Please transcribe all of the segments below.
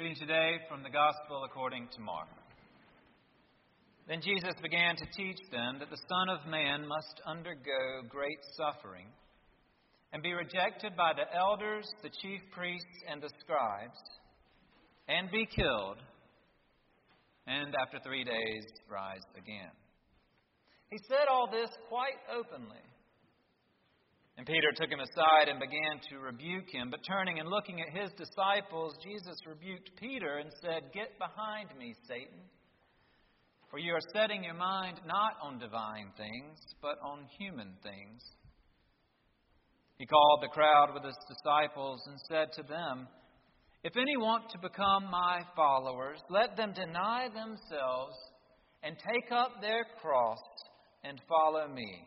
Reading today from the Gospel according to Mark. Then Jesus began to teach them that the Son of Man must undergo great suffering and be rejected by the elders, the chief priests, and the scribes, and be killed, and after three days rise again. He said all this quite openly. And Peter took him aside and began to rebuke him. But turning and looking at his disciples, Jesus rebuked Peter and said, Get behind me, Satan. For you are setting your mind not on divine things, but on human things. He called the crowd with his disciples and said to them, If any want to become my followers, let them deny themselves and take up their cross and follow me.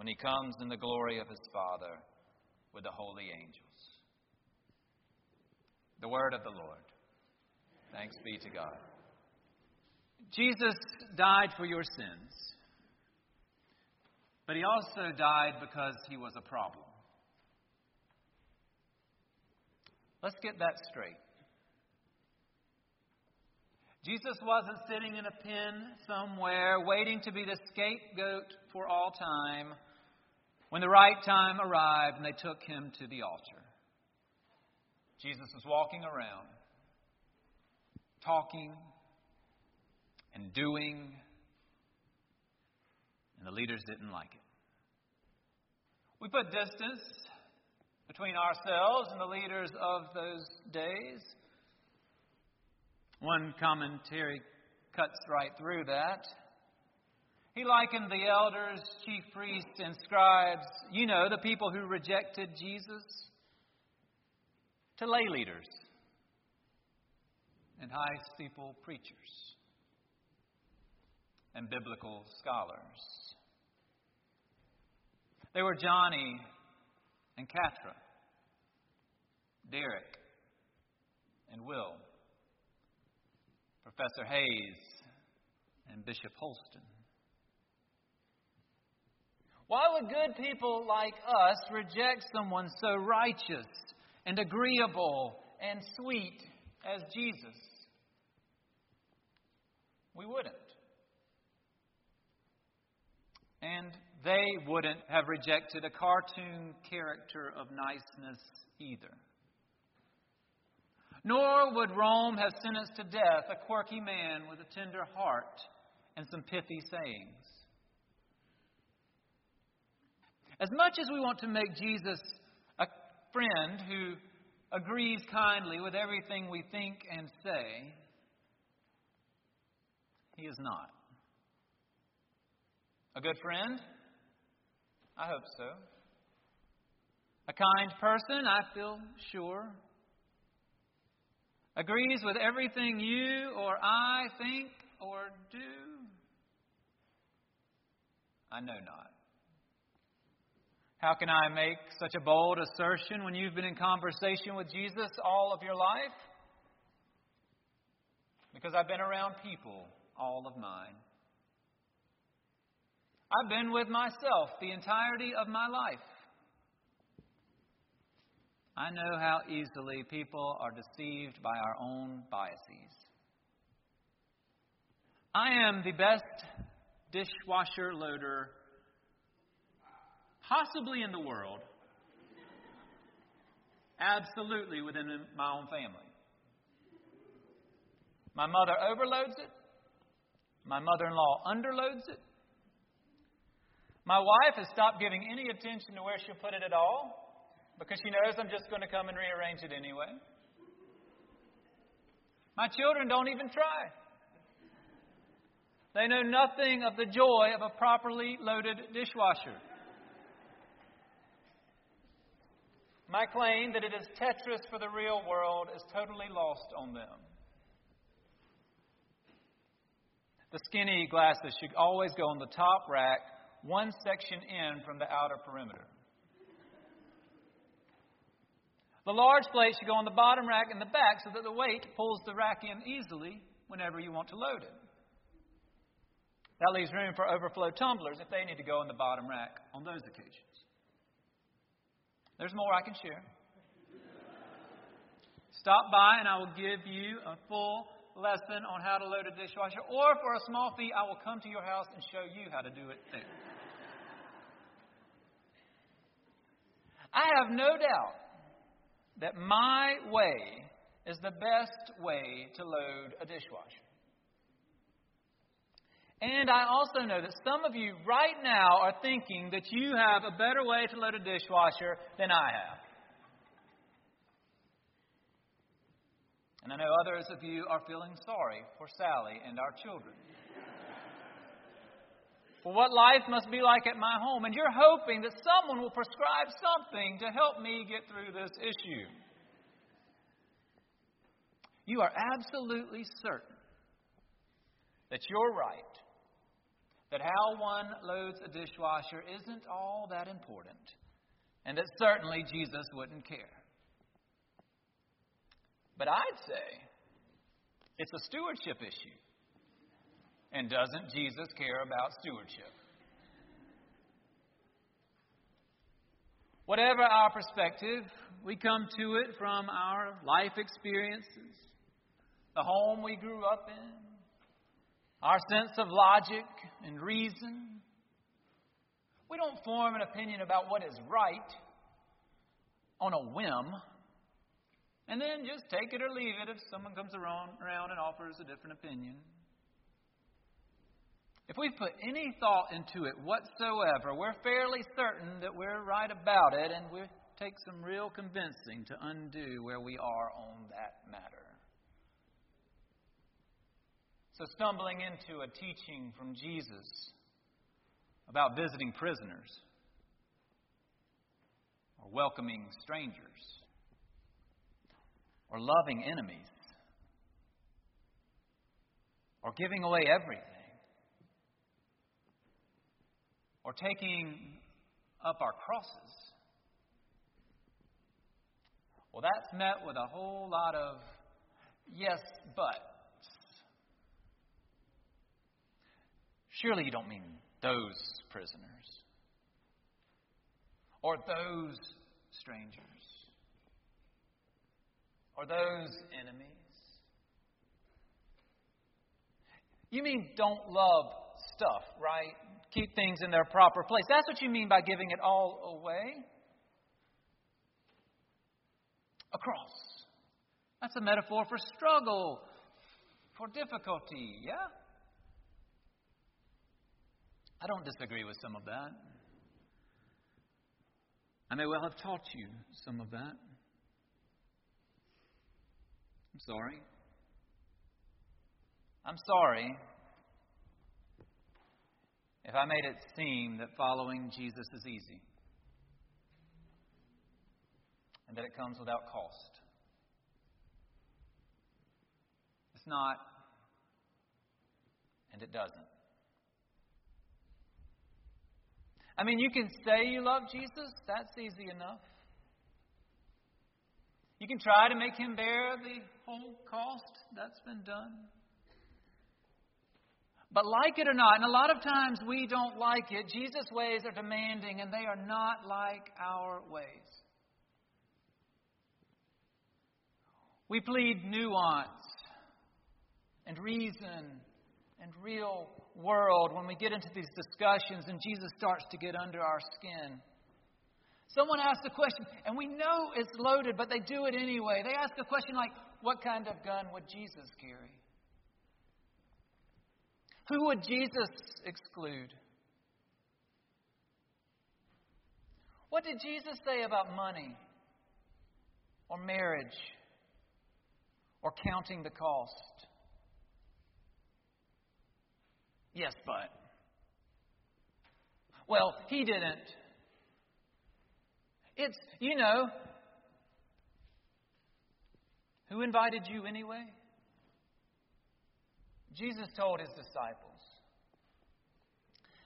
when he comes in the glory of his Father with the holy angels. The word of the Lord. Thanks be to God. Jesus died for your sins, but he also died because he was a problem. Let's get that straight. Jesus wasn't sitting in a pen somewhere waiting to be the scapegoat for all time when the right time arrived and they took him to the altar. Jesus was walking around, talking and doing, and the leaders didn't like it. We put distance between ourselves and the leaders of those days. One commentary cuts right through that. He likened the elders, chief priests, and scribes, you know, the people who rejected Jesus, to lay leaders and high steeple preachers and biblical scholars. They were Johnny and Catra, Derek and Will. Professor Hayes and Bishop Holston. Why would good people like us reject someone so righteous and agreeable and sweet as Jesus? We wouldn't. And they wouldn't have rejected a cartoon character of niceness either. Nor would Rome have sentenced to death a quirky man with a tender heart and some pithy sayings. As much as we want to make Jesus a friend who agrees kindly with everything we think and say, he is not. A good friend? I hope so. A kind person? I feel sure agrees with everything you or I think or do? I know not. How can I make such a bold assertion when you've been in conversation with Jesus all of your life? Because I've been around people all of mine. I've been with myself the entirety of my life. I know how easily people are deceived by our own biases. I am the best dishwasher loader possibly in the world, absolutely within my own family. My mother overloads it, my mother in law underloads it. My wife has stopped giving any attention to where she'll put it at all because she knows I'm just going to come and rearrange it anyway. My children don't even try. They know nothing of the joy of a properly loaded dishwasher. My claim that it is Tetris for the real world is totally lost on them. The skinny glasses should always go on the top rack, one section in from the outer perimeter. The large plate should go on the bottom rack in the back so that the weight pulls the rack in easily whenever you want to load it. That leaves room for overflow tumblers if they need to go in the bottom rack on those occasions. There's more I can share. Stop by and I will give you a full lesson on how to load a dishwasher, or for a small fee, I will come to your house and show you how to do it too. I have no doubt that my way is the best way to load a dishwasher. And I also know that some of you right now are thinking that you have a better way to load a dishwasher than I have. And I know others of you are feeling sorry for Sally and our children. For what life must be like at my home, and you're hoping that someone will prescribe something to help me get through this issue. You are absolutely certain that you're right that how one loads a dishwasher isn't all that important, and that certainly Jesus wouldn't care. But I'd say it's a stewardship issue. And doesn't Jesus care about stewardship? Whatever our perspective, we come to it from our life experiences, the home we grew up in, our sense of logic and reason. We don't form an opinion about what is right on a whim and then just take it or leave it if someone comes around, and offers a different opinion. If we put any thought into it whatsoever, we're fairly certain that we're right about it, and we take some real convincing to undo where we are on that matter. So, stumbling into a teaching from Jesus about visiting prisoners or welcoming strangers or loving enemies or giving away everything or taking up our crosses. Well, that's met with a whole lot of yes, but. Surely you don't mean those prisoners or those strangers or those enemies. You mean don't love stuff, right? Keep things in their proper place. That's what you mean by giving it all away. A cross. That's a metaphor for struggle, for difficulty, yeah? I don't disagree with some of that. I may well have taught you some of that. I'm sorry. I'm sorry if I made it seem that following Jesus is easy and that it comes without cost. It's not, and it doesn't. I mean, you can say you love Jesus, that's easy enough. You can try to make him bear the whole cost, that's been done. But like it or not, and a lot of times we don't like it, Jesus' ways are demanding and they are not like our ways. We plead nuance and reason and real world when we get into these discussions and Jesus starts to get under our skin. Someone asks a question, and we know it's loaded, but they do it anyway. They ask a question like, What kind of gun would Jesus carry? Who would Jesus exclude? What did Jesus say about money or marriage or counting the cost? Yes, but. Well, he didn't. It's, you know, Who invited you anyway? Jesus told his disciples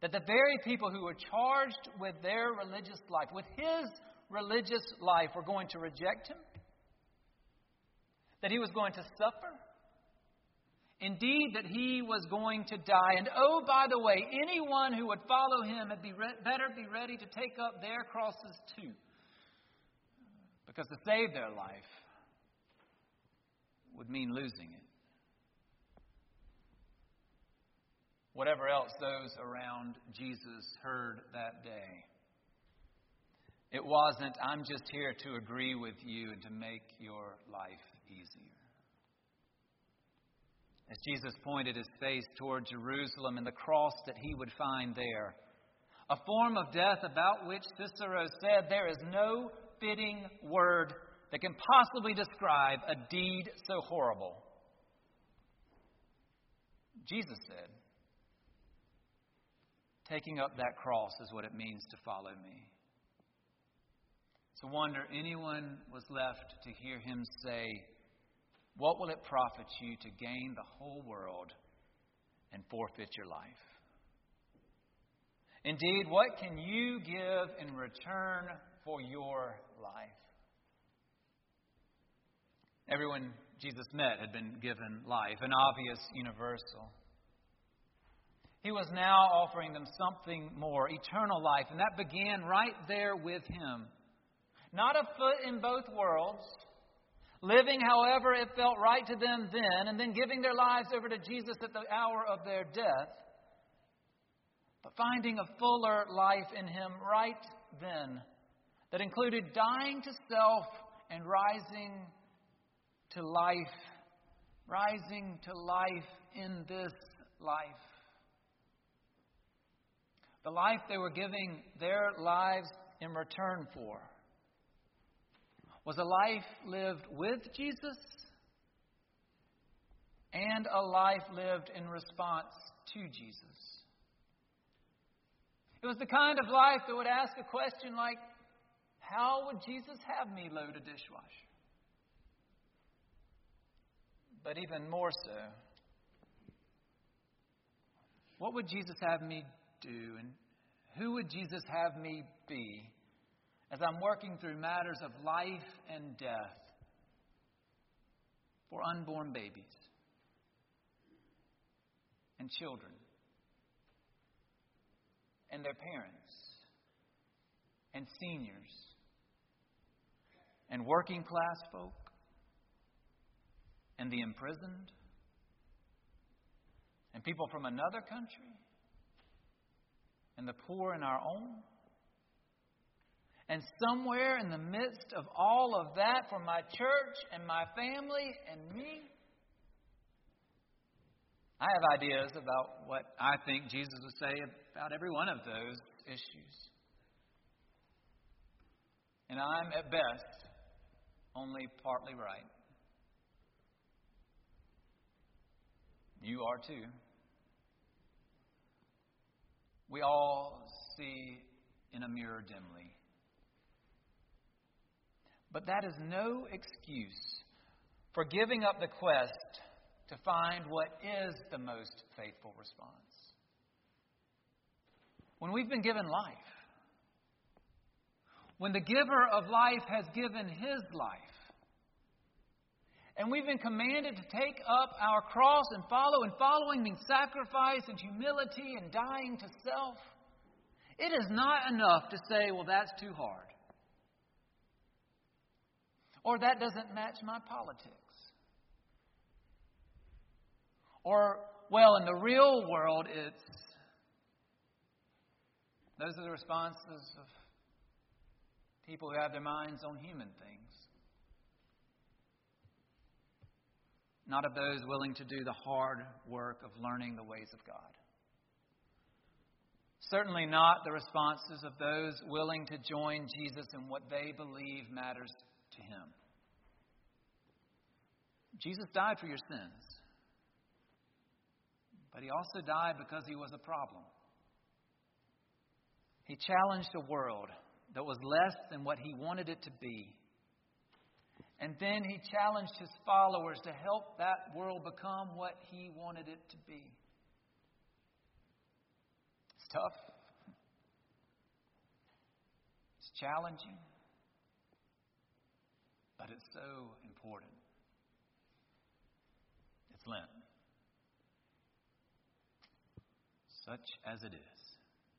that the very people who were charged with their religious life, with his religious life, were going to reject him, that he was going to suffer, indeed, that he was going to die. And oh, by the way, anyone who would follow him had be re- better be ready to take up their crosses too, because to save their life would mean losing it. whatever else those around Jesus heard that day. It wasn't, I'm just here to agree with you and to make your life easier. As Jesus pointed his face toward Jerusalem and the cross that he would find there, a form of death about which Cicero said there is no fitting word that can possibly describe a deed so horrible. Jesus said, Taking up that cross is what it means to follow me. It's a wonder anyone was left to hear him say, What will it profit you to gain the whole world and forfeit your life? Indeed, what can you give in return for your life? Everyone Jesus met had been given life, an obvious universal. He was now offering them something more, eternal life. And that began right there with him. Not a foot in both worlds, living however it felt right to them then, and then giving their lives over to Jesus at the hour of their death, but finding a fuller life in him right then that included dying to self and rising to life, rising to life in this life. The life they were giving their lives in return for was a life lived with Jesus and a life lived in response to Jesus. It was the kind of life that would ask a question like, How would Jesus have me load a dishwasher? But even more so, what would Jesus have me do and who would Jesus have me be as I'm working through matters of life and death for unborn babies and children and their parents and seniors and working class folk and the imprisoned and people from another country and the poor in our own. And somewhere in the midst of all of that, for my church and my family and me, I have ideas about what I think Jesus would say about every one of those issues. And I'm, at best, only partly right. You are too we all see in a mirror dimly. But that is no excuse for giving up the quest to find what is the most faithful response. When we've been given life, when the giver of life has given his life, and we've been commanded to take up our cross and follow, and following means sacrifice and humility and dying to self. It is not enough to say, well, that's too hard. Or that doesn't match my politics. Or, well, in the real world, it's. Those are the responses of people who have their minds on human things. not of those willing to do the hard work of learning the ways of God. Certainly not the responses of those willing to join Jesus in what they believe matters to him. Jesus died for your sins, but he also died because he was a problem. He challenged a world that was less than what he wanted it to be. And then he challenged his followers to help that world become what he wanted it to be. It's tough, it's challenging but it's so important. It's Lent. Such as it is.